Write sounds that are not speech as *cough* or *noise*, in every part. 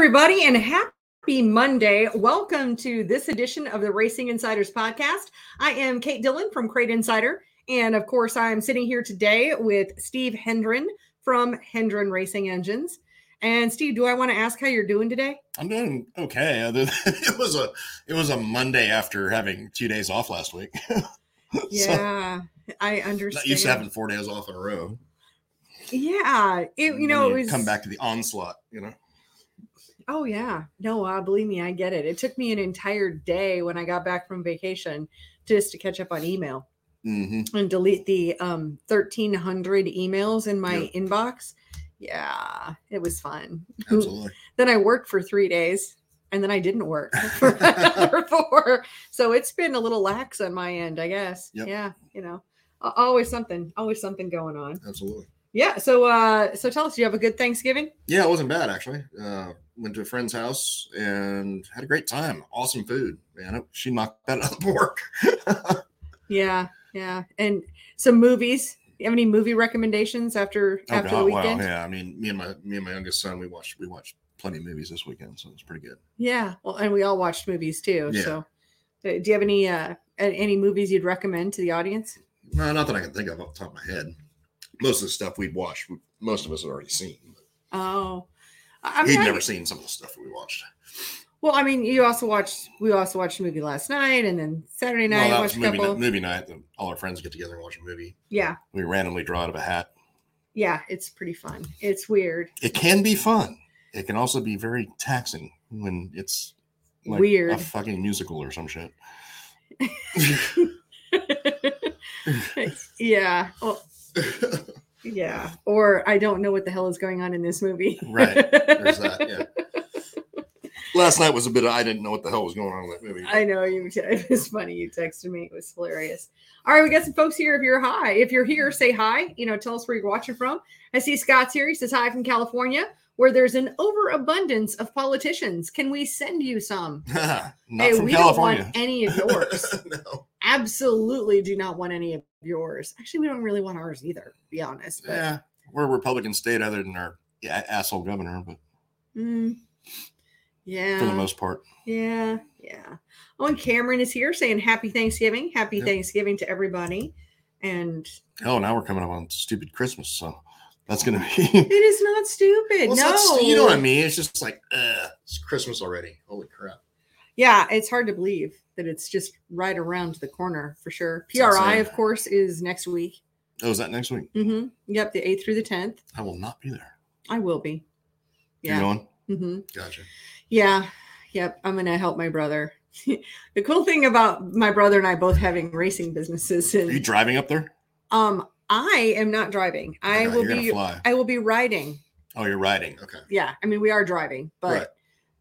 everybody, and happy Monday. Welcome to this edition of the Racing Insiders podcast. I am Kate Dillon from Crate Insider. And of course, I'm sitting here today with Steve Hendren from Hendren Racing Engines. And Steve, do I want to ask how you're doing today? I'm doing okay. *laughs* It was a it was a Monday after having two days off last week. *laughs* yeah, so, I understand. Not used to having four days off in a row. Yeah, it, you know, it was come back to the onslaught. You know. Oh yeah, no, uh, believe me, I get it. It took me an entire day when I got back from vacation just to catch up on email mm-hmm. and delete the um 1300 emails in my yeah. inbox. Yeah, it was fun. *laughs* Absolutely. then I worked for three days and then I didn't work *laughs* for, *laughs* for four. So it's been a little lax on my end, I guess. Yep. Yeah, you know, always something, always something going on. Absolutely. Yeah. So, uh, so tell us, you have a good Thanksgiving? Yeah, it wasn't bad actually. Uh, went to a friend's house and had a great time. Awesome food, man. She knocked that out of the park. yeah, yeah, and some movies. You have any movie recommendations after oh, after God, the weekend? Wow, yeah, I mean, me and my me and my youngest son, we watched we watched plenty of movies this weekend, so it's pretty good. Yeah, well, and we all watched movies too. Yeah. So, uh, do you have any uh any movies you'd recommend to the audience? No, not that I can think of off the top of my head. Most of the stuff we'd watched, most of us had already seen. Oh, I mean, he'd never seen some of the stuff we watched. Well, I mean, you also watched. We also watched a movie last night, and then Saturday night well, watched movie, couple. night, movie night. All our friends get together and watch a movie. Yeah, we randomly draw out of a hat. Yeah, it's pretty fun. It's weird. It can be fun. It can also be very taxing when it's like weird, a fucking musical or some shit. *laughs* *laughs* *laughs* yeah. Well, *laughs* yeah. Or I don't know what the hell is going on in this movie. right. There's that. Yeah. *laughs* Last night was a bit of I didn't know what the hell was going on in that movie. I know you. *laughs* It was funny. You texted me. It was hilarious. All right, we got some folks here. If you're hi, if you're here, say hi. You know, tell us where you're watching from. I see Scott's here. He says hi from California, where there's an overabundance of politicians. Can we send you some? Not hey, from we California. don't want any of yours. no. Absolutely, do not want any of yours. Actually, we don't really want ours either. To be honest. But, Yeah, we're a Republican state, other than our asshole governor, but mm, yeah. for the most part, Yeah, yeah. Oh, and Cameron is here saying happy Thanksgiving. Happy Yep. Thanksgiving to everybody. And oh, now we're coming up on stupid Christmas, so that's gonna be. *laughs* it is not stupid. Well, no. not you know what I mean? It's just like, uh, it's Christmas already. Holy crap! Yeah, it's hard to believe that it's just right around the corner for sure. PRI, of course, is next week. Oh, is that next week? Mm-hmm. Yep, the 8th through the 10th. I will not be there. I will be. You're Yeah. going? Mm-hmm. Gotcha. Yeah. Yep. I'm going to help my brother. *laughs* the cool thing about my brother and I both having racing businesses Are you driving up there? um I am not driving. I Okay, will be fly. I will be riding. Oh, you're riding. Okay. Yeah. I mean, we are driving, but Right.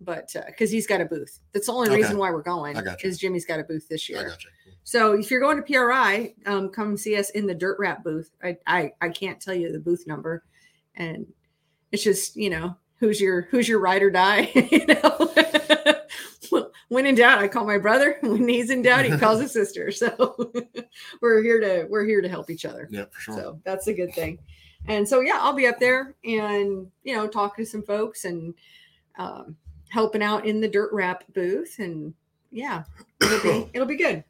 But because he's got a booth. That's the only Okay. reason why we're going. Is Jimmy's got a booth this year. So if you're going to PRI, um, come see us in the Dirt Rap booth. I, I I can't tell you the booth number, and it's just you know who's your who's your ride or die. *laughs* you know, *laughs* when in doubt, I call my brother. *laughs* When he's in doubt, he calls his sister. So we're here to we're here to help each other. Yeah, for sure. So that's a good thing. And so yeah, I'll be up there and you know talk to some folks and um, helping out in the dirt wrap booth and yeah, *coughs* it'll be it'll be good.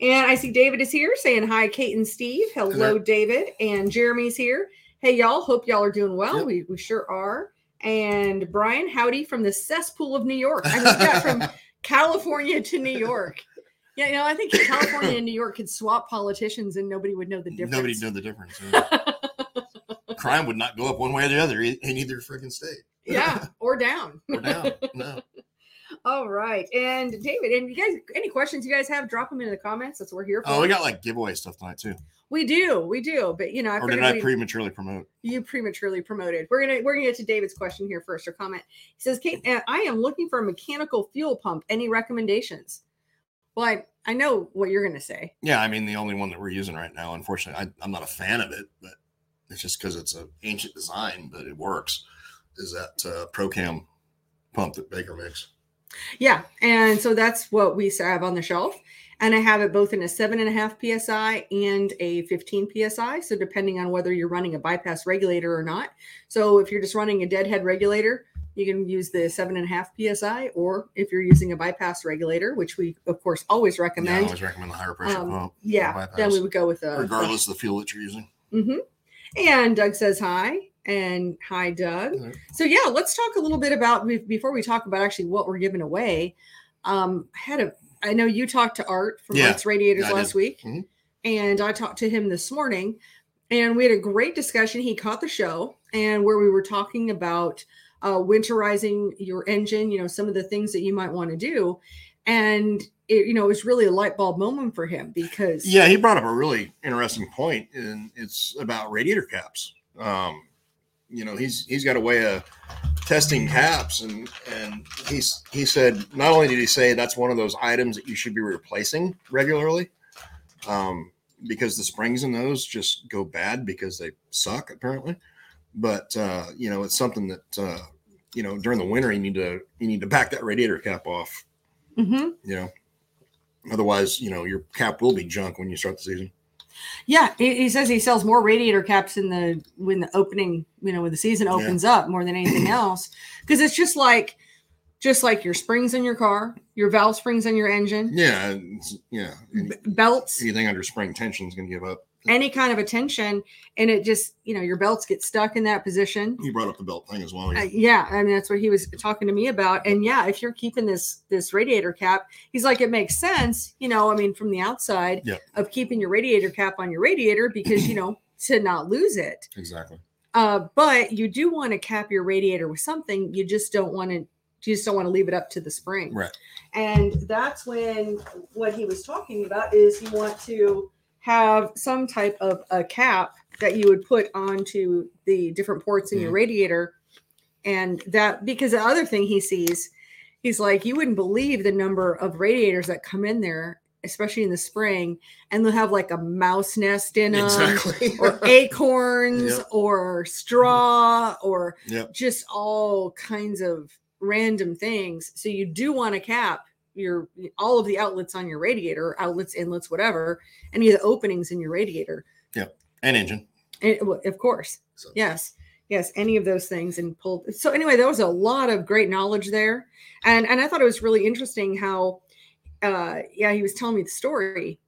And I see David is here saying hi, Kate and Steve. Hello, Hello. David. And Jeremy's here. Hey y'all, hope y'all are doing well. Yep. We we sure are. And Brian, howdy from the cesspool of New York. I moved out from *laughs* California to New York. Yeah, you know, I think California and New York could swap politicians and nobody would know the difference. Nobody'd know the difference. yeah. *laughs* Crime would not go up one way or the other in either freaking state. Yeah, *laughs* or down. or down. No. *laughs* All right. And David, and you guys, any questions you guys have, drop them in the comments. That's what we're here for. Oh, we got like giveaway stuff tonight too. We do, we do. But you know, I Or did I we- prematurely promote? you prematurely promoted. We're gonna we're gonna get to David's question here first or comment. He says, Kate, uh, I am looking for a mechanical fuel pump. Any recommendations? Well, I I know what you're gonna say. Yeah, I mean the only one that we're using right now. Unfortunately, I, I'm not a fan of it, but it's just because it's an ancient design, but it works. Is that uh, Procam pump that Baker makes? Yeah, and so that's what we have on the shelf. And I have it both in a seven and a half psi and a 15 psi. So depending on whether you're running a bypass regulator or not. So if you're just running a deadhead regulator, you can use the seven and a half psi, or if you're using a bypass regulator, which we of course always Yeah, I recommend. always recommend the higher pressure Um, pump. yeah, then we would go with a regardless of the fuel that you're using. hmm And Doug says hi, and hi, Doug. Alright. So yeah, let's talk a little bit about before we talk about actually what we're giving away. Um, I had a I know you talked to Art from Yeah, Art's Radiators I did. last week, Mhm. and I talked to him this morning, and we had a great discussion. He caught the show, and where we were talking about uh, winterizing your engine, you know, some of the things that you might want to do, and it, you know, it was really a light bulb moment for him because Yeah, he brought up a really interesting point, and it's about radiator caps. Um, you know, he's he's got a way of testing caps, and and he's he said not only did he say that's one of those items that you should be replacing regularly, um, because the springs in those just go bad because they suck apparently. But uh, you know, it's something that uh, you know during the winter you need to you need to back that radiator cap off. Mhm. You know, otherwise you know your cap will be junk when you start the season. Yeah, he, says he sells more radiator caps in the when the opening, you know, when the season Yeah. opens up more than anything *clears throat* else, because it's just like, just like your springs in your car, your valve springs in your engine, Yeah, yeah. b- belts, Anything under spring tension is going to give up. Any kind of attention, and it just, you know, your belts get stuck in that position. You brought up the belt thing as well. Uh, yeah, I mean that's what he was talking to me about, and yeah, if you're keeping this this radiator cap, he's like, it makes sense, you know, I mean, from the outside Yeah. of keeping your radiator cap on your radiator because you know to not lose it. exactly. Uh, but you do want to cap your radiator with something. You just don't want to. You just don't want to leave it up to the spring. Right. And that's when what he was talking about is you want to have some type of a cap that you would put onto the different ports in your radiator, and that because the other thing he sees, he's like, you wouldn't believe the number of radiators that come in there, especially in the spring, and they'll have like a mouse nest in them Exactly. or *laughs* acorns Yep. or straw or Yep. just all kinds of random things. So you do want a cap your all of the outlets on your radiator, outlets, inlets, whatever, any of the openings in your radiator. Yeah, and engine. And, of course. So, Yes. Yes, any of those things and pull. So anyway, there was a lot of great knowledge there. And and I thought it was really interesting how uh yeah, he was telling me the story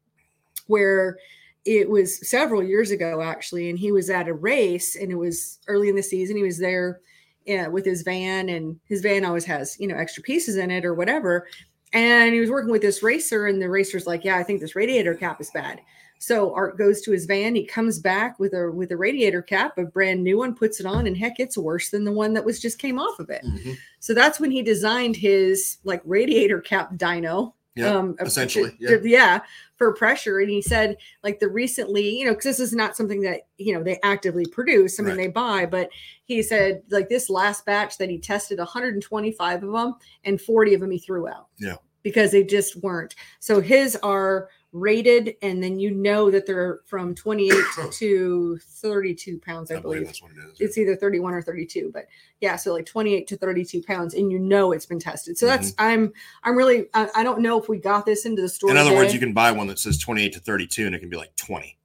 where it was several years ago actually and he was at a race and it was early in the season he was there yeah, with his van and his van always has you know extra pieces in it or whatever and he was working with this racer and the racer's like yeah i think this radiator cap is bad so art goes to his van he comes back with a with a radiator cap a brand new one puts it on and heck it's worse than the one that was just came off of it mhm. so that's when he designed his like radiator cap dyno. Yeah, uh, essentially, yeah. yeah, for pressure. And he said, like the recently, you know, because this is not something that you know they actively produce. I mean, Right. they buy, but he said like this last batch that he tested 125 of them, and 40 of them he threw out. Yeah. Because they just weren't. So his are rated, and then you know that they're from 28 *coughs* to 32 pounds, I, I believe believe that's what it is. it's either 31 or 32 but yeah so like 28 to 32 pounds and you know it's been tested so that's i'm i'm really I, I don't know if we got this into the store In other words, you can buy one that says 28 to 32 and it can be like 20.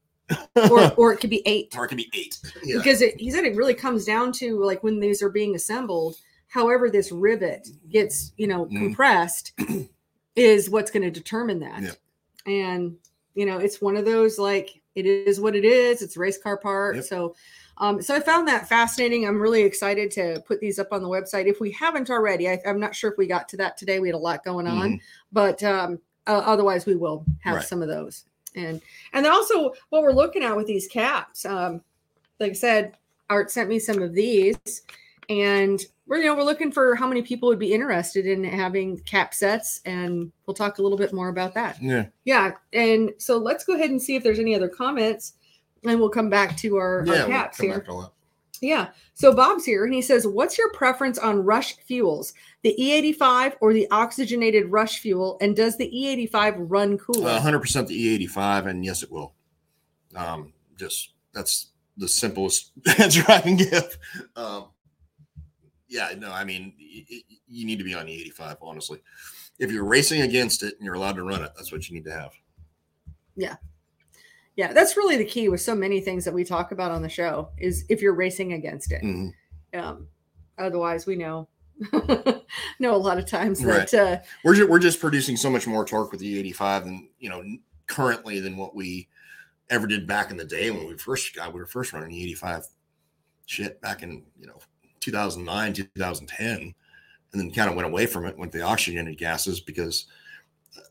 or, or it could be eight or it can be eight. Yeah. because it, he said it really comes down to like when these are being assembled however this rivet gets you know Mhm. compressed *clears throat* is what's going to determine that Yeah. and you know it's one of those like it is what it is it's a race car part Yep. so um so i found that fascinating i'm really excited to put these up on the website if we haven't already I, i'm not sure if we got to that today we had a lot going on Mhm. but um uh, otherwise we will have Right. some of those and and then also what we're looking at with these caps um like i said art sent me some of these and we're you know we're looking for how many people would be interested in having cap sets and we'll talk a little bit more about that Yeah. yeah and so let's go ahead and see if there's any other comments and we'll come back to our, Yeah. our we'll caps come here back to all yeah. So Bob's here and he says, What's your preference on rush fuels, the E85 or the oxygenated rush fuel? And does the E85 run cooler? Uh, 100% the E85, and yes, it will. Um, just that's the simplest *laughs* answer I can give. Um, yeah, no, I mean, y- y- you need to be on the 85, honestly. If you're racing against it and you're allowed to run it, that's what you need to have. yeah, Yeah. that's really the key with so many things that we talk about on the show is if you're racing against it. Mhm. Um, otherwise, we know *laughs* no, a lot of times Right. that uh, We're just, we're just producing so much more torque with the E85 than you know currently than what we ever did back in the day when we first got we were first running the 85 shit back in you know 2009 2010 and then kind of went away from it went the oxygenated gases because uh,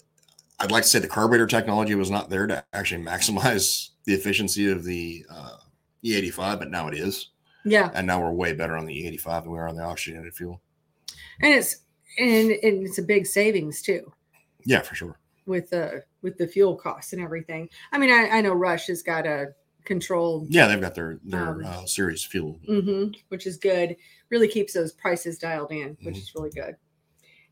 I'd like to say the carburetor technology was not there to actually maximize *laughs* the efficiency of the uh, E85 but now it is. Yeah, and now we're way better on the E85 than we are on the oxygenated fuel. And it's and, and it's a big savings too. Yeah for sure. With the with the fuel costs and everything. I mean, I, I know Rush has got a controlled, yeah they've got their their Um, uh, series fuel mhm, which is good. Really keeps those prices dialed in, which Mhm. is really good.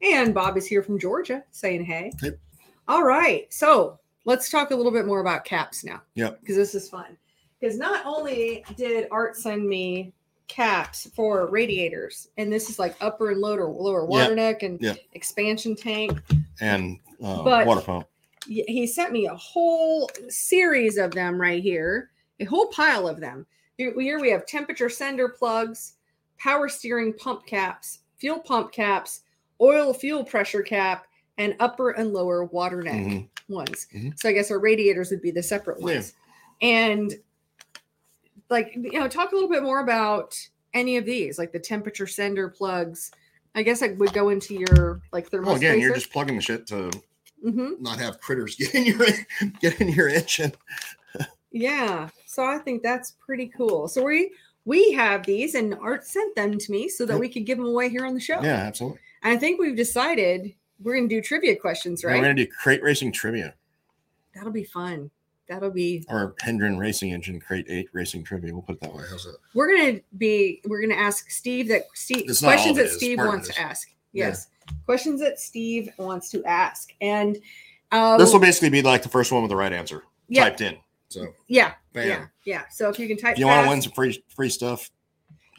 And Bob is here from Georgia saying hey. Yep. All right, so let's talk a little bit more about caps now. Yep. because this is fun. Because not only did Art send me caps for radiators, and this is like upper and lower lower water neck and Yep. expansion tank. and uh, But- water pump. He sent me a whole series of them right here, a whole pile of them. Here here we have temperature sender plugs, power steering pump caps, fuel pump caps, oil fuel pressure cap, and upper and lower water neck Mhm. ones. Mhm. So I guess our radiators would be the separate Yeah. ones. And like you know, talk a little bit more about any of these, like the temperature sender plugs. I guess I would go into your like thermal Well, again, you're just plugging the shit to Mhm. not have critters *laughs* get in your get in your engine. Yeah. So I think that's pretty cool. So we we have these and Art sent them to me so that Yep. we could give them away here on the show. Yeah, absolutely. And I think we've decided we're gonna do trivia questions, Yeah, right? we're gonna do crate racing trivia That'll be fun. That'll be or Hendren Racing Engine crate eight racing trivia. We'll put it that way. How's that? we're gonna be we're gonna ask Steve that Steve It's questions of it that is, Steve wants to is. ask. Yeah. Yes. Questions that Steve wants to ask. And uh This will basically be like the first one with the right answer yeah, typed in. So yeah, bam. yeah, yeah. So if you can type if you want to win some free free stuff,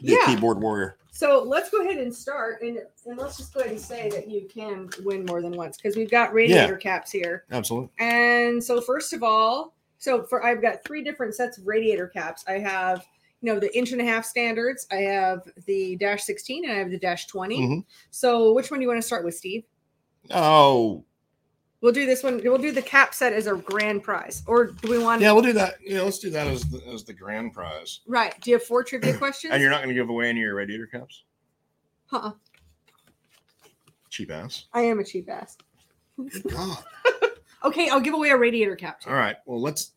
Yeah. keyboard warrior. So let's go ahead and start, and, and let's just go ahead and say that you can win more than once because we've got radiator caps here. Absolutely. And so first of all, so for I've got three different sets of radiator caps. I have you know the inch and a half standards. I have the dash sixteen, and I have the dash 20 Mhm. So which one do you want to start with, Steve? Oh, We'll do this one. We'll do the cap set as a grand prize, or do we want? yeah, we'll do that. Yeah, let's do that as the, as the grand prize. Right. Do you have four trivia *clears throat* questions? And you're not going to give away any of your radiator caps? Uh-uh. Cheap ass. I am a cheap ass. Good God. *laughs* Okay, I'll give away a radiator cap. too. All right. Well, let's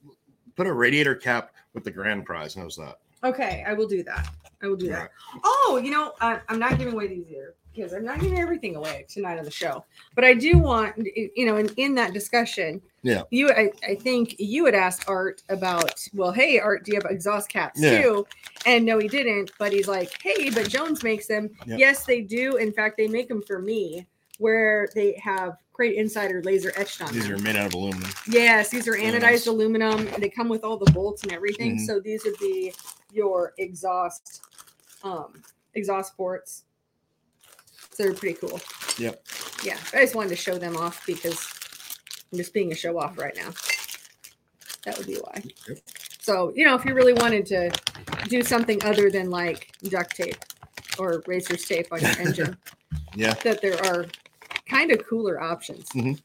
put a radiator cap with the grand prize. How's that? Okay, I will do that. I will do All that. right. Oh, you know, I, I'm not giving away these either because I'm not giving everything away tonight on the show. But I do want, you know, in, in that discussion, Yeah. you, I, I think you had asked Art about, well, hey, Art, do you have exhaust caps Yeah. too? And no, he didn't. But he's like, hey, but Jones makes them. Yep. Yes, they do. In fact, they make them for me where they have Crate Insider laser etched on These them. are made out of aluminum. Yes, these are anodized nice. aluminum. They come with all the bolts and everything. Mhm. So these would be your exhaust um exhaust ports. So they're pretty cool. Yep. Yeah. I just wanted to show them off because I'm just being a show off right now. That would be why. Yep. So, you know, if you really wanted to do something other than like duct tape or racer's tape on your engine, *laughs* Yeah. that there are kind of cooler options. Mhm.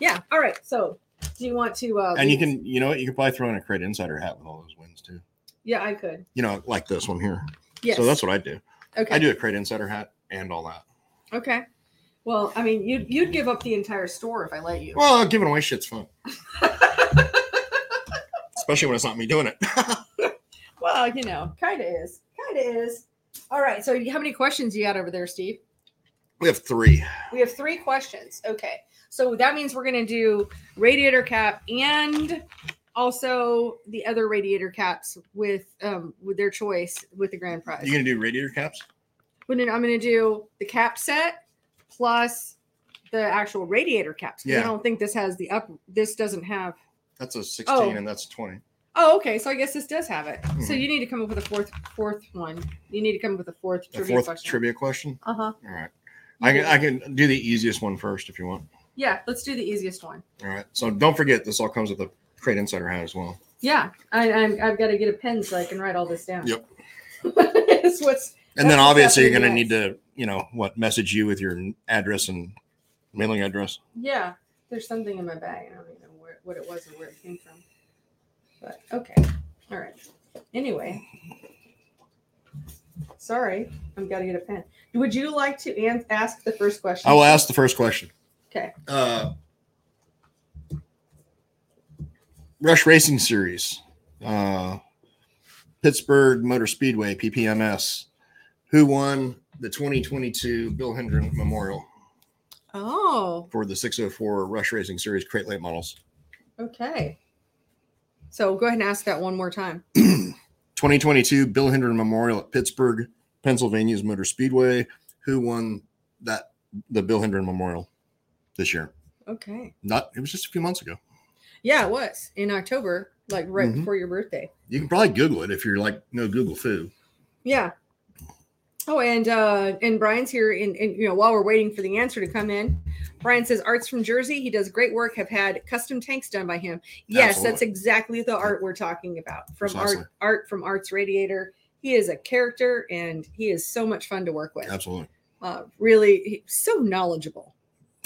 Yeah. All right. So, do you want to? Uh, And you can, you know what? You could probably throw in a crate insider hat with all those wins too. Yeah, I could. You know, like this one here. Yes. So that's what I do. okay. I do a crate insider hat and all that. Okay. Well, I mean, you'd you'd give up the entire store if I let you. Well, giving away shit's fun, *laughs* especially when it's not me doing it. *laughs* Well, you know, kind of is. Kind of is. All right. So, how many questions you got over there, Steve? we have three. We have three questions. Okay. So that means we're going to do radiator cap and also the other radiator caps with um with their choice with the grand prize. You gonna do radiator caps? I'm going to do the cap set plus the actual radiator caps. 'cause I don't think this has the up. This doesn't have. That's a sixteen, Oh. and that's a twenty. Oh, okay. So I guess this does have it. So Mhm. you need to come up with a fourth fourth one. You need to come up with a fourth A trivia fourth question. trivia question. uh huh. All right. I can I can do the easiest one first if you want. Yeah. Let's do the easiest one. All right. So don't forget this all comes with a crate insider hat as well. Yeah. I, I'm, I've got to get a pen so I can write all this down. Yep. *laughs* it's what's And then obviously you're gonna need to you know, what message you with your address and mailing address. Yeah, there's something in my bag. I don't even know where, what it was or where it came from. But okay, all right. Anyway, sorry, I've got to get a pen. Would you like to an- ask the first question? I will ask the first question. Okay. Uh, Rush Racing Series, uh, Pittsburgh Motor Speedway, PPMS. Who won the 2022 Bill Hendren Memorial Oh, for the 604 Rush Racing Series crate late models? okay. So go ahead and ask that one more time. *clears throat* 2022 Bill Hendren Memorial at Pittsburgh, Pennsylvania's Motor Speedway. Who won that the Bill Hendren Memorial this year? Okay. Not it was just a few months ago. Yeah, it was in October, like right Mhm. before your birthday. You can probably Google it if you're like no Google fu. Yeah. Oh, and uh and Brian's here and, you know while we're waiting for the answer to come in, Brian says art's from Jersey. He does great work, have had custom tanks done by him. Yes, that's exactly the art we're talking about. From Precisely. art art from Art's Radiator. He is a character and he is so much fun to work with. Absolutely. Uh really so knowledgeable.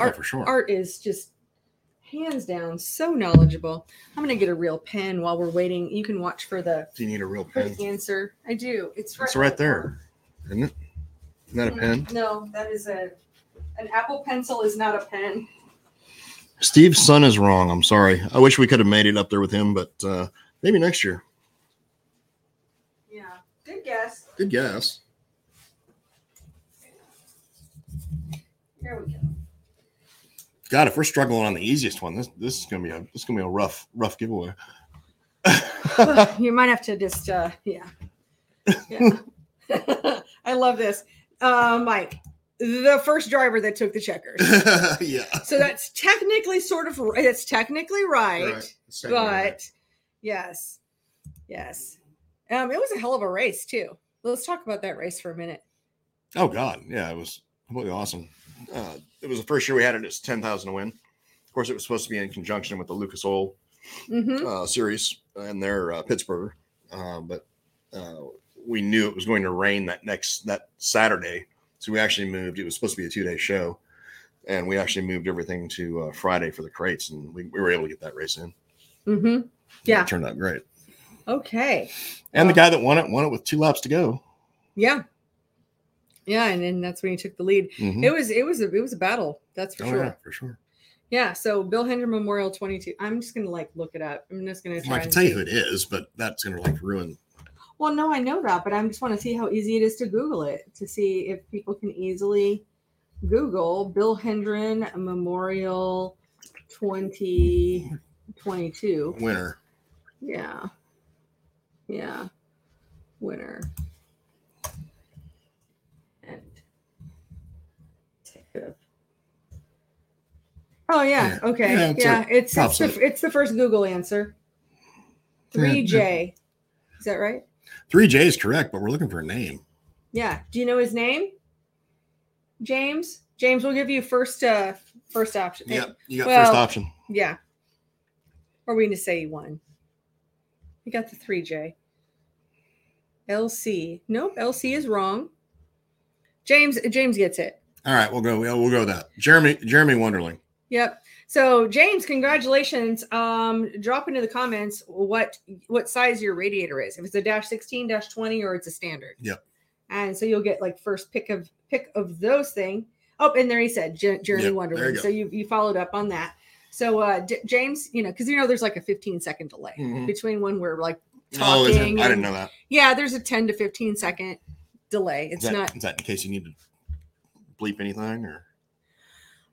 Oh, Art for sure. Art is just hands down so knowledgeable. I'm gonna get a real pen while we're waiting. You can watch for the Do you need a real pen? answer. I do. It's right, It's right there, isn't it? Isn't that a pen? No, that is a an Apple Pencil is not a pen. Steve's son is wrong. I'm sorry. I wish we could have made it up there with him, but uh, maybe next year. Yeah, good guess. Good guess. Here we go. God, if we're struggling on the easiest one, this this is gonna be a this is gonna be a rough rough giveaway. *laughs* you might have to just uh yeah. *laughs* Yeah. *laughs* I love this. Uh Mike, the first driver that took the checkers. *laughs* yeah. So that's technically sort of it's technically right, Right. Same way. but yes. Yes. Um it was a hell of a race too. Let's talk about that race for a minute. Oh God, yeah, it was completely awesome. Uh, it was the first year we had it. It's ten thousand to win. Of course, it was supposed to be in conjunction with the Lucas Oil Mhm. uh, series and their uh, Pittsburgh, uh, but uh, we knew it was going to rain that next that Saturday, so we actually moved. It was supposed to be a two day show, and we actually moved everything to uh, Friday for the crates, and we, we were able to get that race in. Mhm. Yeah. it turned out great. Okay. And the guy that won it won it with two laps to go. Yeah. Yeah, and then that's when he took the lead. Mhm. It was it was a it was a battle, that's for Oh, sure. yeah, for sure. Yeah, so Bill Hendren Memorial 22. I'm just gonna like look it up. I'm just gonna Well, try. I can tell you who it is, but that's going to like ruin. Well, no, I know that, but I just want to see how easy it is to Google it to see if people can easily Google Bill Hendren Memorial 2022. winner. Yeah. Yeah. Winner. And. Oh yeah. Yeah. Okay. Yeah, Yeah. it's It's it's, the, it's the first Google answer. Three J. Is that right? Three J is correct, but we're looking for a name. Yeah. Do you know his name? James. James, we'll give you first. Uh, first option. Yeah, you got Well- first option. Yeah. Or we need to say you won. You got the 3J. LC. Nope, LC is wrong. James James gets it. All right, we'll go. We'll, we'll go with that. Jeremy Jeremy Wonderling. Yep. So James, congratulations. Um, drop into the comments what what size your radiator is. If it's a dash 16, dash 20, or it's a standard. Yep. And so you'll get like first pick of pick of those thing. Oh, and there he said J- Jeremy Yep, there you Wonderling. So you you followed up on that. So uh J- James, you know, because you know there's like a 15 second delay Mhm. between when we're like Oh, is it? talking I didn't know that. yeah, there's a 10 to 15 second delay. Is It's that, not is that in case you need to bleep anything or?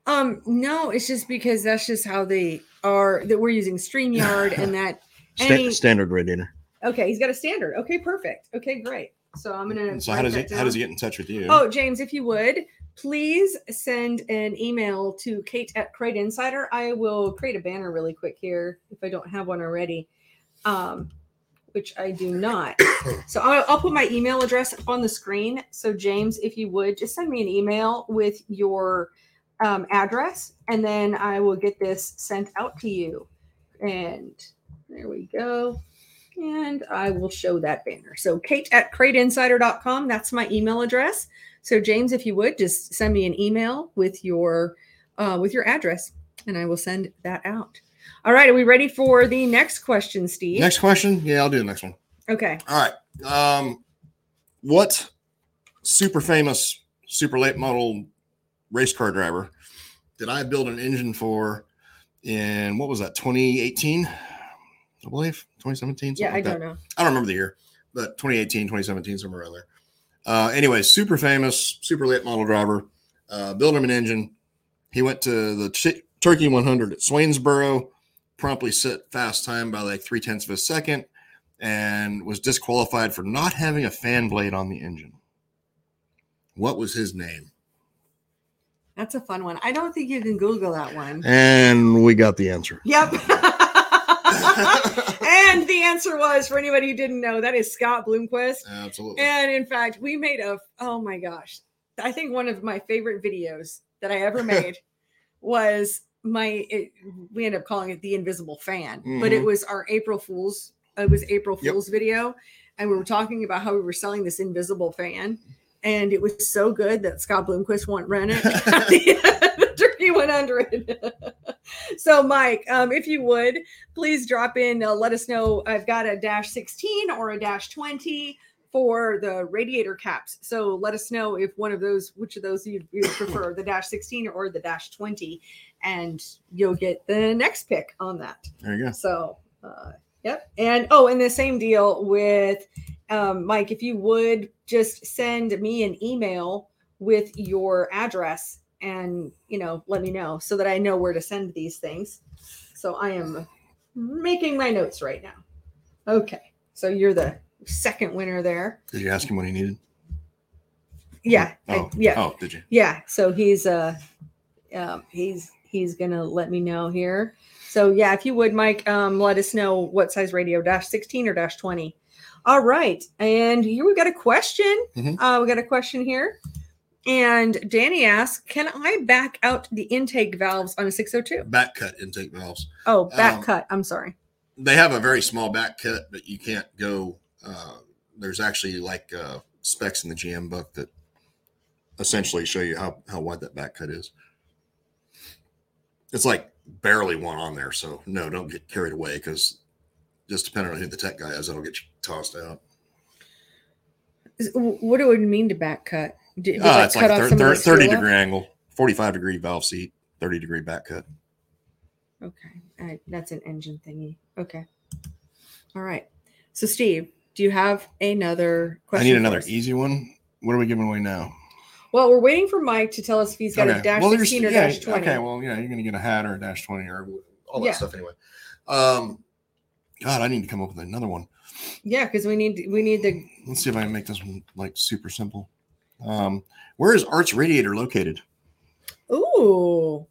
Um no, it's just because that's just how they are that we're using StreamYard and that *laughs* Sta- Any- standard radiator. okay, he's got a standard. Okay, perfect. Okay, great. So I'm gonna So how does that he how does he get in touch with you? Oh, James, if you would, please send an email to Kate at Crate Insider. I will create a banner really quick here if I don't have one already, um, which I do not. *coughs* so I'll, I'll put my email address up on the screen. So, James, if you would, just send me an email with your um, address, and then I will get this sent out to you. And there we go. And I will show that banner. So, Kate at crateinsider.com. That's my email address. So James, if you would just send me an email with your uh, with your address, and I will send that out. All right, are we ready for the next question, Steve? Next question. Yeah, I'll do the next one. Okay. All right. Um, what super famous, super late model race car driver did I build an engine for in what was that, 2018? I believe 2017. Yeah, I like that. don't know. I don't remember the year, but 2018, 2017, somewhere around there. Uh, anyway, super famous, super late model driver. Uh, built him an engine. He went to the Ch- Turkey 100 at Swainsboro, promptly set fast time by like three tenths of a second, and was disqualified for not having a fan blade on the engine. What was his name? That's a fun one. I don't think you can Google that one. And we got the answer. Yep. *laughs* and the answer was for anybody who didn't know, that is Scott Bloomquist. Absolutely. And in fact, we made a oh my gosh, I think one of my favorite videos that I ever *laughs* made was my it, we ended up calling it the invisible fan, but it Mhm. was our April Fools. It was April Yep. Fools video, and we were talking about how we were selling this invisible fan, and it was so good that Scott Bloomquist won't run it. *laughs* *laughs* the turkey went under it. *laughs* so, Mike, um, if you would please drop in. Uh, let us know. I've got a dash 16 or a dash 20 for the radiator caps. So let us know if one of those, which of those you, you prefer, the dash 16 or the dash 20, and you'll get the next pick on that. there you go. So, uh, yep. And oh, and the same deal with um, Mike. If you would just send me an email with your address and you know let me know so that I know where to send these things. So I am making my notes right now. Okay. So you're the second winner there. Did you ask him what he needed? Yeah. I- Oh, yeah. Oh, did you? Yeah, so he's uh um he's he's gonna let me know here. So yeah, if you would, Mike, um, let us know what size radio, dash 16 or dash 20. All right. And here we've got a question. Mhm. Uh we got a question here. And Danny asks, can I back out the intake valves on a 602? Back cut intake valves. Oh, back Um, cut. I'm sorry. they have a very small back cut, but you can't go. Uh, there's actually like uh, specs in the GM book that essentially show you how, how wide that back cut is. It's like barely one on there. So, no, don't get carried away because just depending on who the tech guy is, that'll get you tossed out. What do it mean to back cut? Did, Uh, it's like a cut off thir- thir- 30 screw up? degree angle, 45 degree valve seat, 30 degree back cut. Okay. Right. That's an engine thingy. Okay. All right. So, Steve, do you have another question? I need another easy one. What are we giving away now? Well, we're waiting for Mike to tell us if he's got a dash Well, 16 or yeah, dash 20. Okay, well, yeah, you're going to get a hat or a dash 20 or all that Yeah. stuff anyway. Um, God, I need to come up with another one. Yeah, because we need we need the Let's see if I can make this one like super simple. Um, where is Art's Radiator located? ooh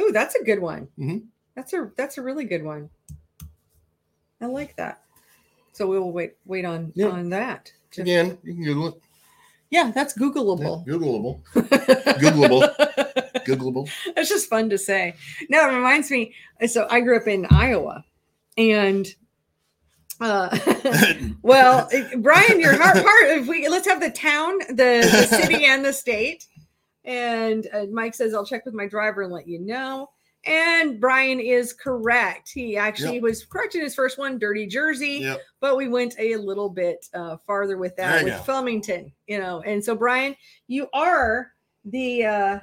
ooh that's a good one. Mhm. That's a that's a really good one. I like that. So we will wait wait on Yeah. on that. to- Again, you can Google it. Yeah, that's Yeah, Googleable. *laughs* Googleable. Googleable. Googleable. It's just fun to say. No, it reminds me. So I grew up in Iowa, and uh, *laughs* well, Brian, your heart part. If we let's have the town, the, the city, and the state. And uh, Mike says I'll check with my driver and let you know. And Brian is correct. He actually Yep. was correct in his first one, Dirty Jersey yep. but we went a little bit uh, farther with that with go. Flemington, you know. And so, Brian, you are the uh,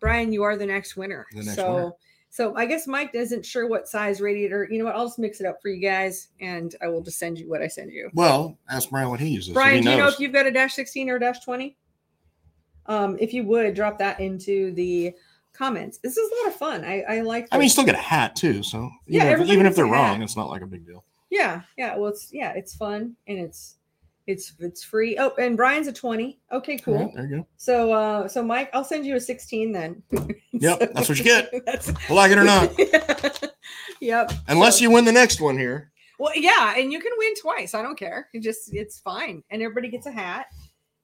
Brian, you are the next winner. The next so, winner. So I guess Mike isn't sure what size radiator. You know what? I'll just mix it up for you guys, and I will just send you what I send you. Well, ask Brian what he uses. Brian, he do you know if you've got a dash sixteen or a dash twenty? Um, if you would drop that into the comments. This is a lot of fun. I, I like. I mean, you still get a hat too. So Yeah, even, if, even if they're a hat. wrong, it's not like a big deal. Yeah, yeah. Well, it's yeah, it's fun and it's it's it's free. Oh, and Brian's a twenty. Okay, cool. right, there you go. So, uh, so Mike, I'll send you a sixteen then. *laughs* Yep, that's what you get. *laughs* Like it or not, *laughs* yep. unless So- you win the next one here. Well, yeah, and you can win twice. I don't care. It just it's fine, and everybody gets a hat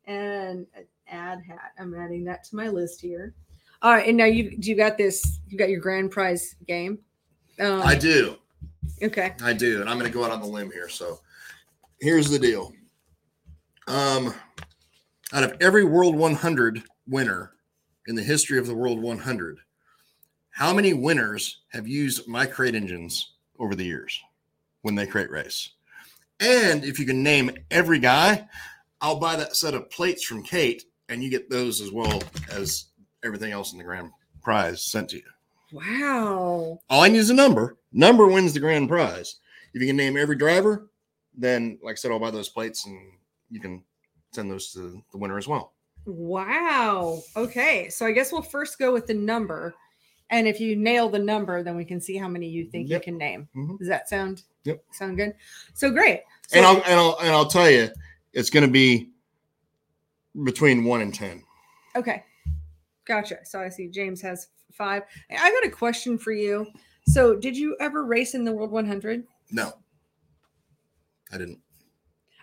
and an ad hat. I'm adding that to my list here. All right, and now you you got this. You got your grand prize game. Um, I do. Okay. I do, and I'm going to go out on the limb here. So, here's the deal. Um, out of every World 100 winner in the history of the World 100, how many winners have used my crate engines over the years when they crate race? And if you can name every guy, I'll buy that set of plates from Kate, and you get those as well as everything else in the grand prize sent to you. Wow. All I need is a number. Number wins the grand prize. If you can name every driver, then like I said, I'll buy those plates and you can send those to the winner as well. Wow. Okay. So I guess we'll first go with the number. And if you nail the number, then we can see how many you think Yep. you can name. Mhm. Does that sound Yep. sound good? So great. So, and I'll and I'll and I'll tell you, it's going to be between one and ten. okay. Gotcha. So I see James has five. I got a question for you. So did you ever race in the World 100? No, I didn't.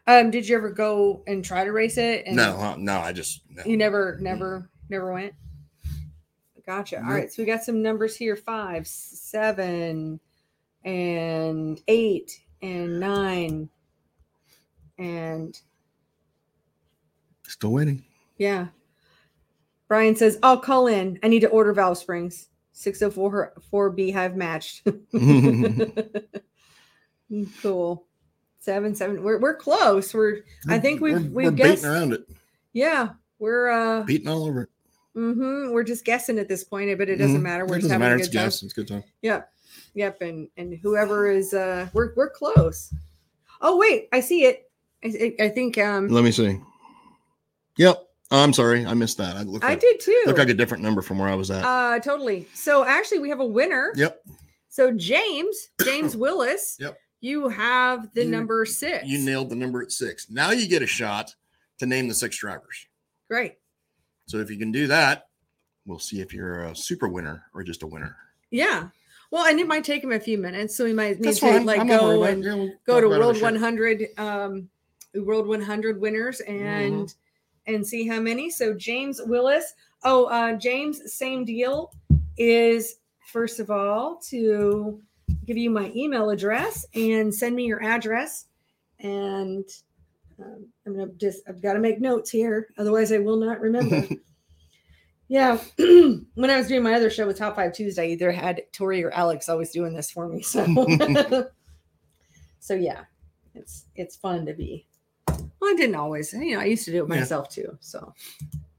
Um, did you ever go and try to race it? And No, uh, no, I just no. You never, never, never went. Gotcha. All right. So we got some numbers here: five, seven, and eight, and nine, and still waiting. yeah. Brian says, "I'll call in. I need to order valve springs. Six oh four four beehive matched. *laughs* *laughs* cool. Seven, seven. We're we're close. We're I think we've- we're, we've we're guessed- around it, yeah. We're uh. beating all over it. hmm We're just guessing at this point, but it doesn't Mhm. matter. We're It just doesn't having matter. a It's time. guess. It's good time. Yep. Yep. And and whoever is uh we're we're close. Oh wait, I see it. I, I I think um Let me see. Yep. I'm sorry, I missed that. I looked I like, did too. looked like a different number from where I was at. uh totally. So actually we have a winner. yep. So James, James *clears throat* Willis. Yep. You have the You- number six. You nailed the number at six. Now you get a shot to name the six drivers. Great. So if you can do that, we'll see if you're a super winner or just a winner. Yeah. Well, and it might take him a few minutes, so we might need That's to fine. like I'm go and about it. Yeah, we'll go to about World 100 um World 100 winners Mm-hmm. and and see how many. So James Willis. Oh, uh James, same deal is first of all to give you my email address and send me your address and um, I'm gonna just I've got to make notes here, otherwise I will not remember. *laughs* yeah, *clears throat* when I was doing my other show with Top Five Tuesday, I either had Tori or Alex always doing this for me. So, *laughs* *laughs* so yeah, it's it's fun to be. Well, I didn't always, you know, I used to do it Yeah. myself too. So,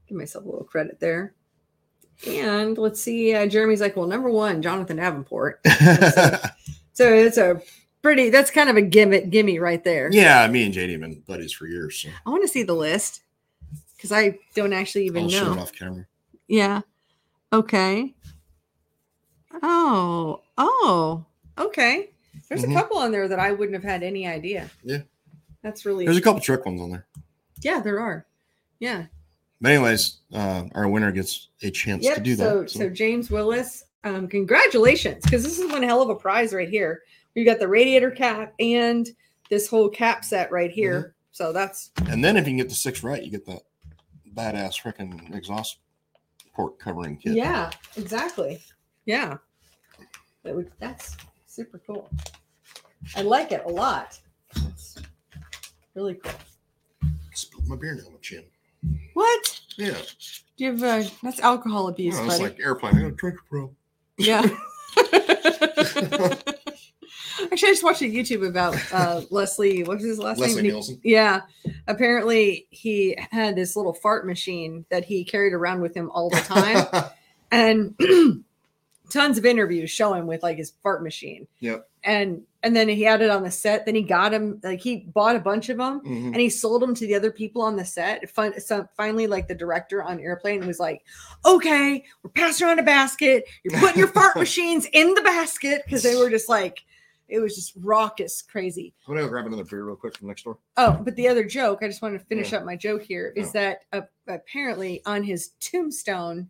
give myself a little credit there. And let's see, uh, Jeremy's like, well, number one, Jonathan Davenport. *laughs* *laughs* So it's a pretty. That's kind of a gimme, gimme right there. yeah, me and JD have been buddies for years. So I want to see the list because I don't actually even I'll show it know. off camera. Yeah. Okay. Oh. Oh. Okay. There's Mhm. a couple on there that I wouldn't have had any idea. Yeah. That's really. There's a couple trick ones on there. yeah, there are. Yeah. But anyways, uh, our winner gets a chance Yep. to do so, that. so James Willis, um, congratulations, because this is one hell of a prize right here. We've got the radiator cap and this whole cap set right here. Mm-hmm. So that's and then if you can get the six right, you get that badass freaking exhaust port covering kit. Yeah, exactly. Yeah. That would, that's super cool. I like it a lot. It's really cool. Spilled my beer down my chin. What? Yeah. Do you have uh, that's alcohol abuse, Oh, it's buddy? like airplane. I got a drink, pro. yeah. *laughs* *laughs* Actually, I just watched a YouTube about uh, *laughs* Leslie. What was his last name? Leslie name? Nielsen. Yeah. Apparently, he had this little fart machine that he carried around with him all the time. and *clears throat* tons of interviews showing with like his fart machine. Yep. And and then he had it on the set. Then he got him like he bought a bunch of them Mhm. and he sold them to the other people on the set. Fin- so finally, like the director on airplane was like, "Okay, we're passing around a basket. You're putting your fart *laughs* machines in the basket because they were just like." It was just raucous, crazy. I'm gonna go grab another beer real quick from next door. Oh, but the other joke, I just want to finish Yeah. up my joke here, is Oh. that uh, apparently on his tombstone,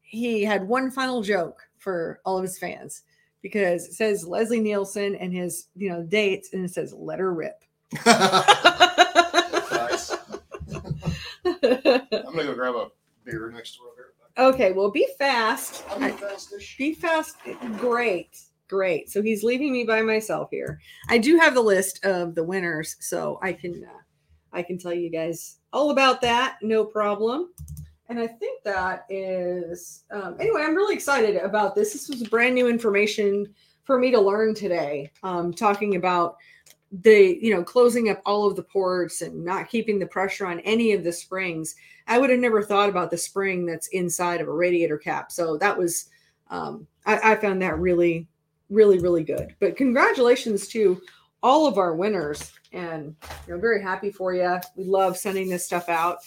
he had one final joke for all of his fans because it says Leslie Nielsen and his, you know, dates, and it says "Let her rip." *laughs* nice. *laughs* I'm gonna go grab a beer next door. okay, well, be fast. I'll be fastish. Be fast. Great. Great. So he's leaving me by myself here. I do have the list of the winners, so I can uh, I can tell you guys all about that. No problem. And I think that is um, anyway. I'm really excited about this. This was brand new information for me to learn today. Um, talking about the you know closing up all of the ports and not keeping the pressure on any of the springs. I would have never thought about the spring that's inside of a radiator cap. So that was um, I, I found that really, really, really good. But congratulations to all of our winners, and you know, very happy for you. We love sending this stuff out.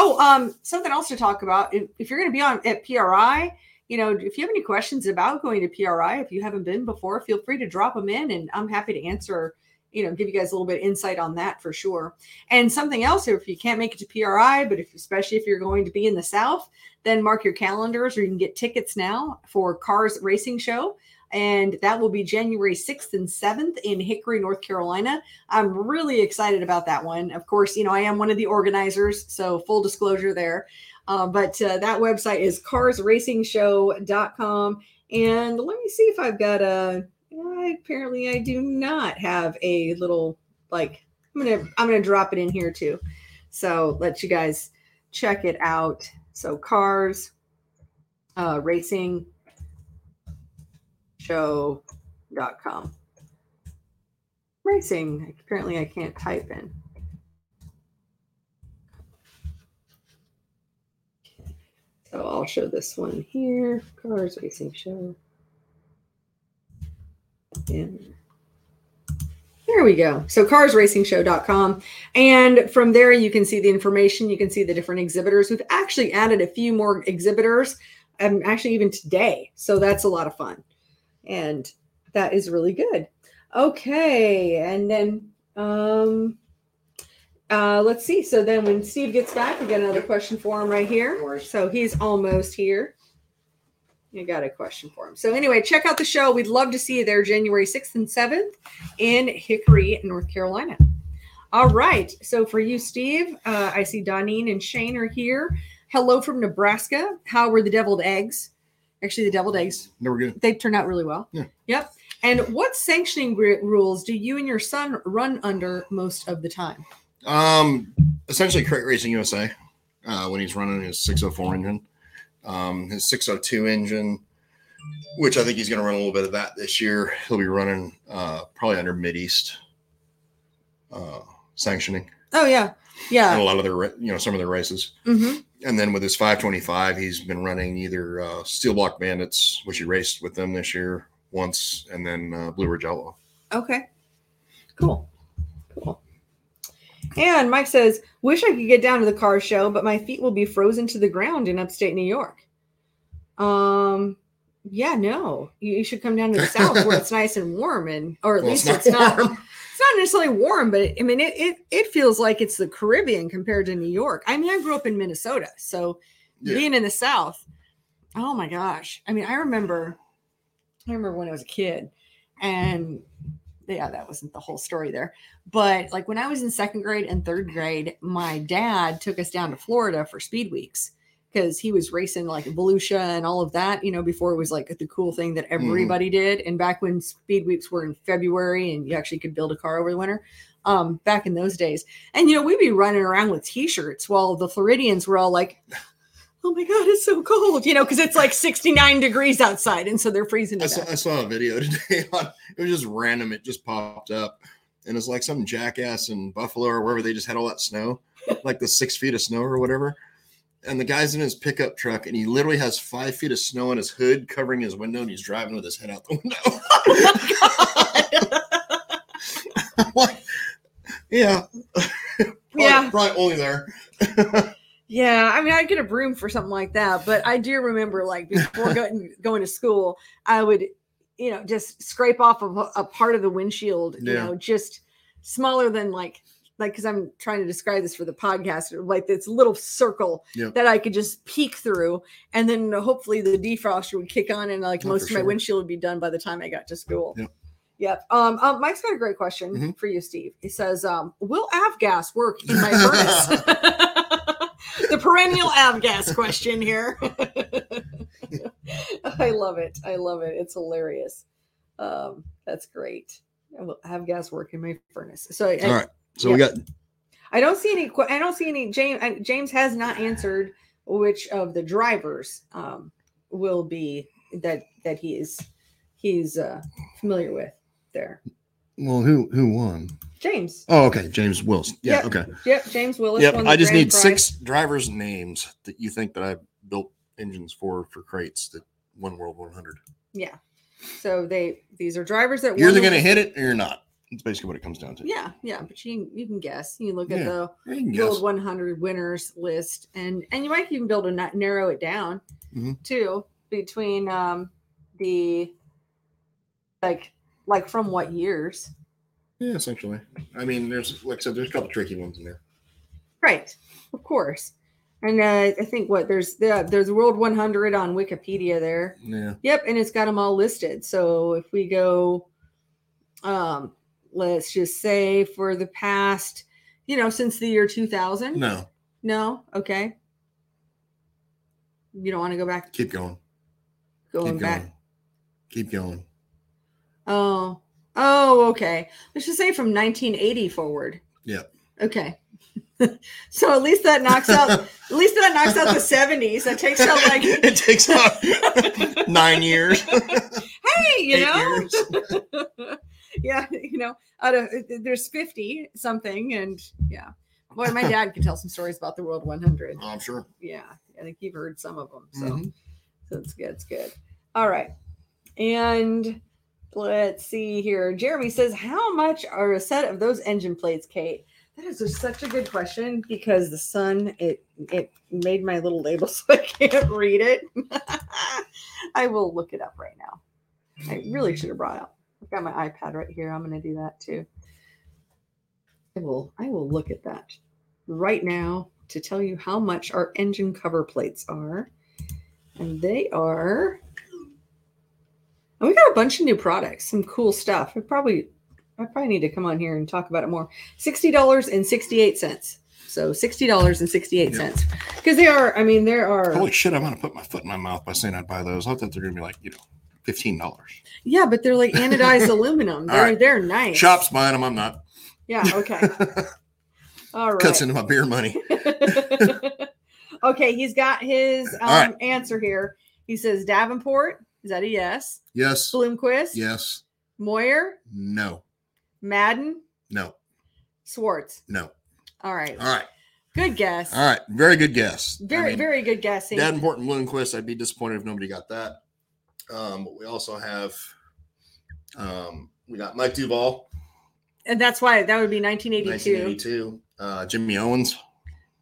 Oh, um, something else to talk about. If, if you're going to be on at PRI, you know, if you have any questions about going to PRI, if you haven't been before, feel free to drop them in, and I'm happy to answer. You know, give you guys a little bit insight on that for sure. And something else, if you can't make it to PRI, but if especially if you're going to be in the South, then mark your calendars, or you can get tickets now for Cars Racing Show and that will be January 6th and 7th in Hickory, North Carolina. I'm really excited about that one. Of course, you know, I am one of the organizers, so full disclosure there. Uh, but uh, that website is carsracingshow.com. And let me see if I've got a. apparently, I do not have a little like. I'm gonna I'm gonna drop it in here too, so let you guys check it out. So cars, uh, racing show.com. Racing. Apparently, I can't type in. So I'll show this one here. Cars Racing Show. And there we go. So carsracingshow.com. And from there, you can see the information. You can see the different exhibitors. We've actually added a few more exhibitors, um, actually, even today. So that's a lot of fun and that is really good. Okay, and then um, uh, let's see. So then when Steve gets back, we got another question for him right here. So he's almost here. You got a question for him. So anyway, check out the show. We'd love to see you there January 6th and 7th in Hickory, North Carolina. All right. So for you, Steve, uh, I see Donine and Shane are here. Hello from Nebraska. How were the deviled eggs? Actually, the deviled eggs. They were good. They turned out really well. Yeah. Yep. And what sanctioning rules do you and your son run under most of the time? Um, essentially, Crate Racing USA uh, when he's running his 604 engine, um, his 602 engine, which I think he's going to run a little bit of that this year. He'll be running uh, probably under Mid East uh, sanctioning. Oh yeah, yeah. And a lot of their, you know, some of their races. Mm-hmm. And then with his 525, he's been running either uh, Steel Block Bandits, which he raced with them this year once, and then uh, Blue Ridge Outlaw. Okay, cool, cool. And Mike says, "Wish I could get down to the car show, but my feet will be frozen to the ground in upstate New York." Um, yeah, no, you, you should come down to the south where it's *laughs* nice and warm, and or at Well, least it's it's not not. warm. It's not necessarily warm, but I mean, it, it it feels like it's the Caribbean compared to New York. I mean, I grew up in Minnesota, so Yeah. being in the South, oh my gosh! I mean, I remember, I remember when I was a kid, and yeah, that wasn't the whole story there. But like when I was in second grade and third grade, my dad took us down to Florida for speed weeks because he was racing like Volusia and all of that, you know, before it was like the cool thing that everybody did. And back when speed weeks were in February and you actually could build a car over the winter, um, back in those days. And you know, we'd be running around with t-shirts while the Floridians were all like, *sighs* Oh my god, it's so cold, you know, because it's like 69 degrees outside, and so they're freezing I to saw. I saw a video *laughs* today on it was just random. It just popped up, and it's like some jackass in Buffalo or wherever they just had all that snow, like the six feet of snow or whatever. And the guy's in his pickup truck, and he literally has five feet of snow on his hood covering his window, and he's driving with his head out the window. *laughs* Oh I'm like, *laughs* yeah, probably, Yeah. probably only there. Yeah, I mean, I'd get a broom for something like that, but I do remember, like before *laughs* going going to school, I would, you know, just scrape off of a, a part of the windshield, you Yeah. know, just smaller than like, like because I'm trying to describe this for the podcast, like this little circle Yep. that I could just peek through, and then hopefully the defroster would kick on, and like Oh, most of my windshield would be done by the time I got to school. Yep. Yep. Um, um, Mike's got a great question Mhm. for you, Steve. He says, um, "Will avgas work in my furnace?" *laughs* *laughs* the perennial avgas question here. *laughs* I love it. I love it. It's hilarious. Um, that's great. I will have gas work in my furnace. So, I- right, so we got I don't see any. I don't see any. James James has not answered which of the drivers um, will be that that he is he's uh, familiar with there. Well, who who won? James. Oh, okay, James Wills. Yeah, Yep. okay. Yep. James Willis. Yep. won the I just grand need prize. six drivers' names that you think that I built engines for for crates that won World 100. Yeah. So they these are drivers that You're either going to hit it or you're not. That's basically what it comes down to. Yeah, yeah, but you can, you can guess. You look at Yeah, the Yeah, you can Build guess. 100 winners list, and and you might even be able to na- narrow it down Mhm. too between um the like like from what years, Yeah, essentially. I mean, there's like I said, there's a couple tricky ones in there. right? Of course. And uh, I think what there's the, there's World 100 on Wikipedia there. Yeah. Yep, and it's got them all listed. So if we go, um, let's just say for the past, you know, since the year 2000. No, No. Okay. You don't want to go back. keep going. Going keep back. going. Keep going. Oh. Oh. Okay. Let's just say from 1980 forward. Yep. Okay. *laughs* so at least that knocks out. at least that knocks out the 70s. That takes out like. *laughs* it takes out *laughs* nine years. hey, you Eight know. *laughs* yeah, you know, out of there's 50 something, and yeah. Boy, my dad can tell some stories about the World 100. Oh, I'm sure. Yeah, I think you've heard some of them. So. Mhm. So it's good. It's good. All right. And let's see here. Jeremy says, How much are a set of those engine plates, Kate? That is such a good question because the sun it it made my little label *laughs* so I can't read it. *laughs* I will look it up right now. I really should have brought out. I've got my iPad right here. I'm gonna do that too. I will I will look at that right now to tell you how much our engine cover plates are and they are and we got a bunch of new products some cool stuff i probably i probably need to come on here and talk about it more $60.68 so $60.68 because they are i mean there are Holy shit! I'm gonna put my foot in my mouth by saying I'd buy those. I thought they're gonna be like you know, fifteen dollars. yeah but they're like anodized *laughs* aluminum they're right. they're nice Shops buying them. I'm not. yeah okay *laughs* all right Cuts into my beer money. *laughs* okay he's got his um, right. answer here he says davenport is that a yes Yes. bloomquist Yes. moyer No. madden No. swartz No. all right All right. good guess All right. Very good guess. I very mean, very good guessing Davenport and Bloomquist. I'd be disappointed if nobody got that. Um, but we also have um, we got Mike Duvall, and that's why that would be 1982 1982, uh, Jimmy Owens,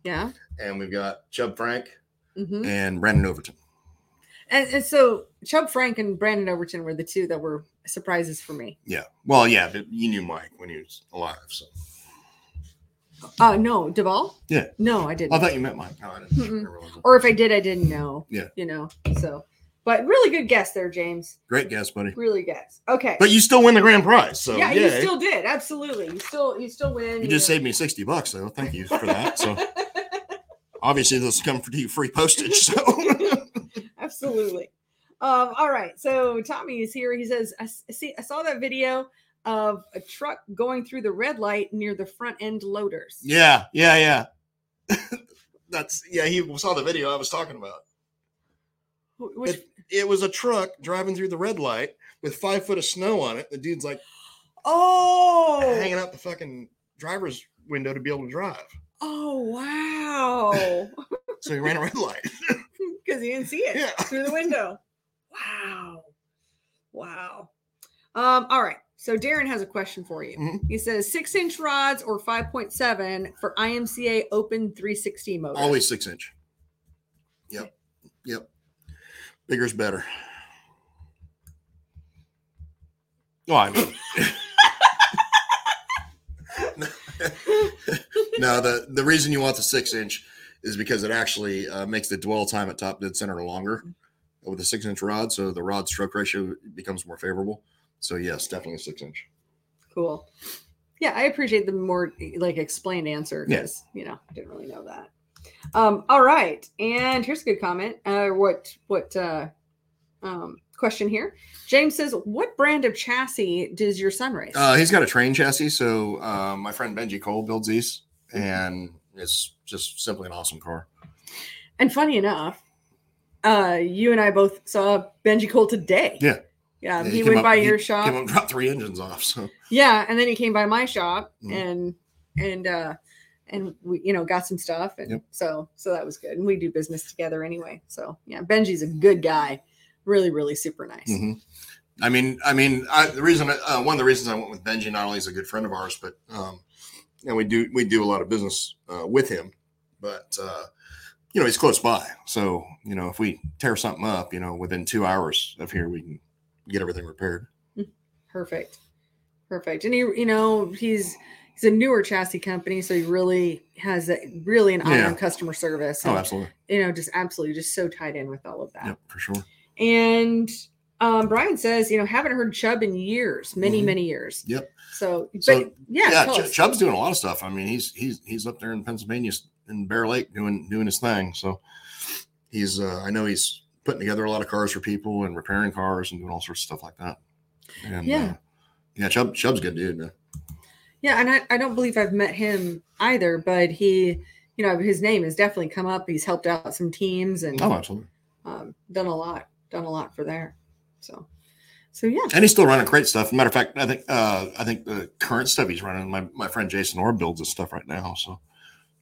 yeah and we've got Chubb Frank hmm and Brandon Overton. and, and so chubb frank and brandon overton were the two that were surprises for me Yeah. Well, yeah, but you knew Mike when he was alive. So uh no Duvall? Yeah. no i didn't I thought you meant Mike. No, I didn't. Or if i did i didn't know Yeah. you know so but really good guess there james Great guess, buddy. really guess okay But you still win the grand prize. So yeah, yeah, you still did absolutely you still you still win you just know. saved me 60 bucks though. Thank you for that. So *laughs* obviously this come for you free postage. So *laughs* Absolutely. Um, all right. So Tommy is here. He says, I see, I saw that video of a truck going through the red light near the front end loaders. yeah, yeah, yeah. *laughs* That's yeah, he saw the video I was talking about. Which, It, it was a truck driving through the red light with five foot of snow on it. The dude's like oh, hanging out the fucking driver's window to be able to drive. oh, wow. *laughs* So he ran a red light. *laughs* Because you didn't see it Yeah. through the window. Wow. Wow. Um, all right. So Darren has a question for you. Mhm. He says six inch rods or 5.7 for IMCA open 360 motor. Always six inch. Yep. Yep. Bigger's better. Oh, I mean. *laughs* no, the the reason you want the six inch is because it actually uh, makes the dwell time at top dead center longer with a six inch rod, so the rod stroke ratio becomes more favorable. So yes, definitely a six inch. Cool. Yeah, I appreciate the more like explained answer Yeah. you know I didn't really know that. Um, all right, and here's a good comment. Uh, what what uh, um, question here? James says, "What brand of chassis does your son race?" Uh, he's got a train chassis, so uh, my friend Benji Cole builds these. and it's just simply an awesome car. And funny enough, uh, you and I both saw Benji Cole today. Yeah. Yeah, Yeah, he, came went up- by he your Came shop. up and dropped three engines off. So Yeah, and then he came by my shop Mhm. and and uh and we you know got some stuff and Yep. so so that was good. And we do business together anyway. So yeah, Benji's a good guy. Really, really super nice. Mhm. I mean, I mean, I, the reason, uh, one of the reasons I went with Benji, not only is a good friend of ours, but um, and we do we do a lot of business uh, with him, but uh, you know he's close by. So you know if we tear something up, you know within two hours of here we can get everything repaired. Perfect. Perfect. And he you know, he's he's a newer chassis company, so he really has a really an eye Yeah. on customer service. Oh, absolutely. you know, just absolutely just so tied in with all of that. Yep, for sure. And um, Brian says, you know, haven't heard Chubb in years, many, Mhm. many years. Yep. So, but So, yeah, Yeah, Ch- Chubb's doing a lot of stuff. I mean, he's he's he's up there in Pennsylvania in Bear Lake doing doing his thing. So he's uh, I know he's putting together a lot of cars for people and repairing cars and doing all sorts of stuff like that. And, Yeah. uh, yeah, Chubb Chubb's a good dude. Man. Yeah, and I, I don't believe I've met him either, but he, you know, his name has definitely come up. He's helped out some teams and Oh, absolutely. um, done a lot, done a lot for there. So, so yeah, And he's still running great stuff. Matter of fact, I think uh, I think the current stuff he's running, my, my friend Jason Orr builds his stuff right now. So,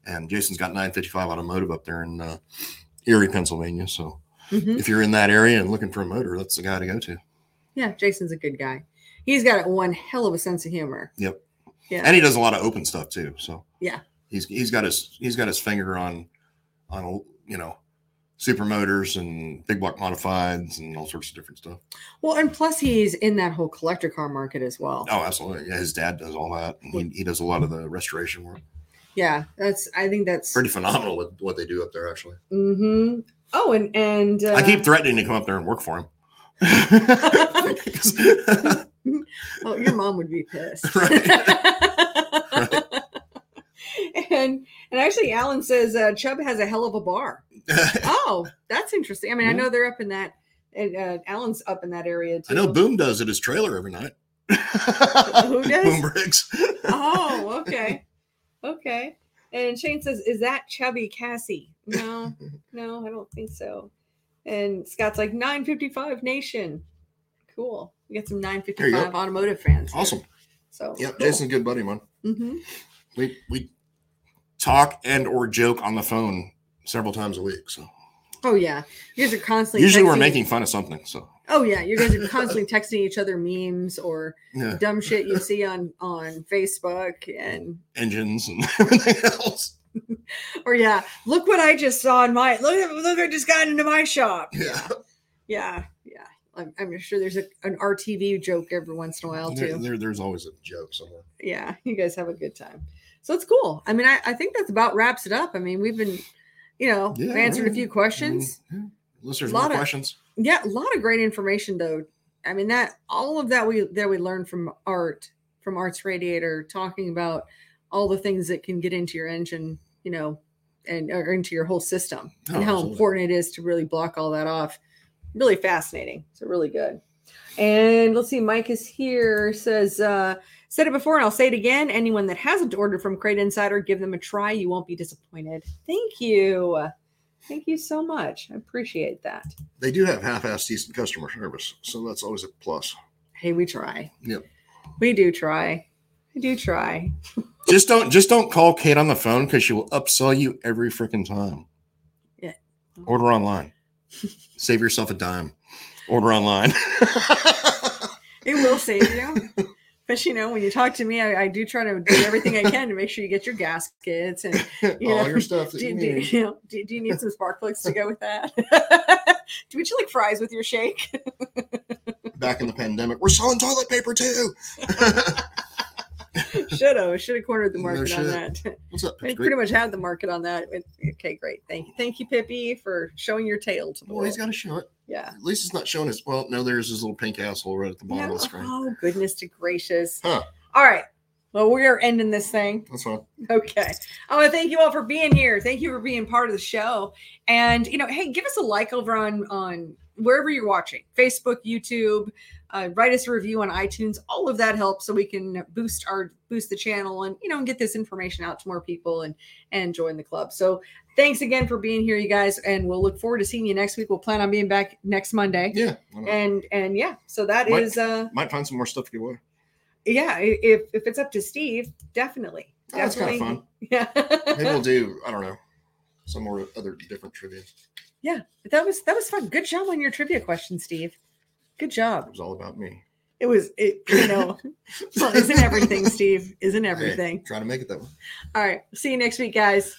and Jason's got 955 automotive up there in uh, Erie, Pennsylvania. So Mhm. if you're in that area and looking for a motor, that's the guy to go to. yeah, Jason's a good guy. He's got one hell of a sense of humor. Yep. Yeah. And he does a lot of open stuff too. So Yeah. he's he's got his he's got his finger on on you know super motors and big block modifieds and all sorts of different stuff. Well, and plus he's in that whole collector car market as well. Oh, absolutely. Yeah, his dad does all that. And he, he does a lot of the restoration work. Yeah, that's. I think that's. Pretty phenomenal with what they do up there actually. Mm-hmm. Oh, and and uh, I keep threatening to come up there and work for him. *laughs* *laughs* *laughs* *laughs* Oh, your mom would be pissed. *laughs* Right. *laughs* And and actually, Alan says uh, Chubb has a hell of a bar. Oh, that's interesting. I mean, I know they're up in that. And uh, Alan's up in that area too. I know Boom does at his trailer every night. Who does? Boom Briggs. Oh, okay, okay. And Shane says, "Is that chubby Cassie?" No, no, I don't think so. And Scott's like 955 Nation. Cool. We got some There 955 automotive fans. here. Awesome. So Yep, Jason's a good buddy, man. Mm-hmm. We we talk and or joke on the phone several times a week. So Oh yeah, you guys are constantly. usually we're making fun of something. So Oh yeah, you guys are *laughs* constantly texting each other memes or yeah, dumb shit you see on on Facebook and engines and *laughs* everything else. *laughs* or yeah, look what I just saw in my look look I just got into my shop. Yeah, Yeah, yeah. I'm, I'm sure there's a, an RTV joke every once in a while too. there- there's always a joke somewhere. Yeah, *laughs* you guys have a good time. So it's cool. I mean, I, I think that's about wraps it up. I mean, we've been, you know, Yeah, answered a few questions. I mean, yeah. Unless there's Lot more of- questions. yeah a lot of great information though i mean that all of that we that we learned from art from arts radiator talking about all the things that can get into your engine you know and or into your whole system Oh, and how absolutely. important it is to really block all that off really fascinating so really good and let's see mike is here says uh said it before and i'll say it again anyone that hasn't ordered from crate insider give them a try you won't be disappointed thank you thank you so much i appreciate that They do have half-assed decent customer service, so that's always a plus. Hey, we try. Yep. We do try. We do try. *laughs* just don't just don't call Kate on the phone because she will upsell you every freaking time. Yeah. Order online. Save yourself a dime. Order online. *laughs* *laughs* It will save you. But you know, when you talk to me, I, I do try to do everything I *laughs* can to make sure you get your gaskets and You All know, your stuff that do, you do, need. you know, do, do you need some spark plugs to go with that? do would you like fries with your shake? Back in the pandemic, we're selling toilet paper too. *laughs* should have should have cornered the No market on that. *laughs* What's up? Pretty much had the market on that. Okay, great. Thank you, thank you, Pippi, for showing your tail to the Well, he's world. got to show it. Yeah. At least it's not showing his. Well, no, there's his little pink asshole right at the bottom of the screen. Oh goodness to gracious! Huh. All right. Well, we are ending this thing. That's fine. Okay. I want to thank you all for being here. Thank you for being part of the show. And you know, hey, give us a like over on on wherever you're watching, Facebook, YouTube, uh, write us a review on iTunes. All of that helps so we can boost our boost the channel and you know and get this information out to more people and and join the club. So thanks again for being here, you guys, and we'll look forward to seeing you next week. We'll plan on being back next Monday. Yeah. And and yeah, so that Might- is uh Might find some more stuff to give away. yeah, if if it's up to Steve, definitely. Oh, that's kinda fun. Yeah. Maybe we'll *laughs* do, I don't know, some more other different trivia. Yeah, that was that was fun. Good job on your trivia question, Steve. Good job. It was all about me. It was it you know well, isn't everything, *laughs* Steve? Isn't Hey, everything. trying to make it that way. All right. See you next week, guys.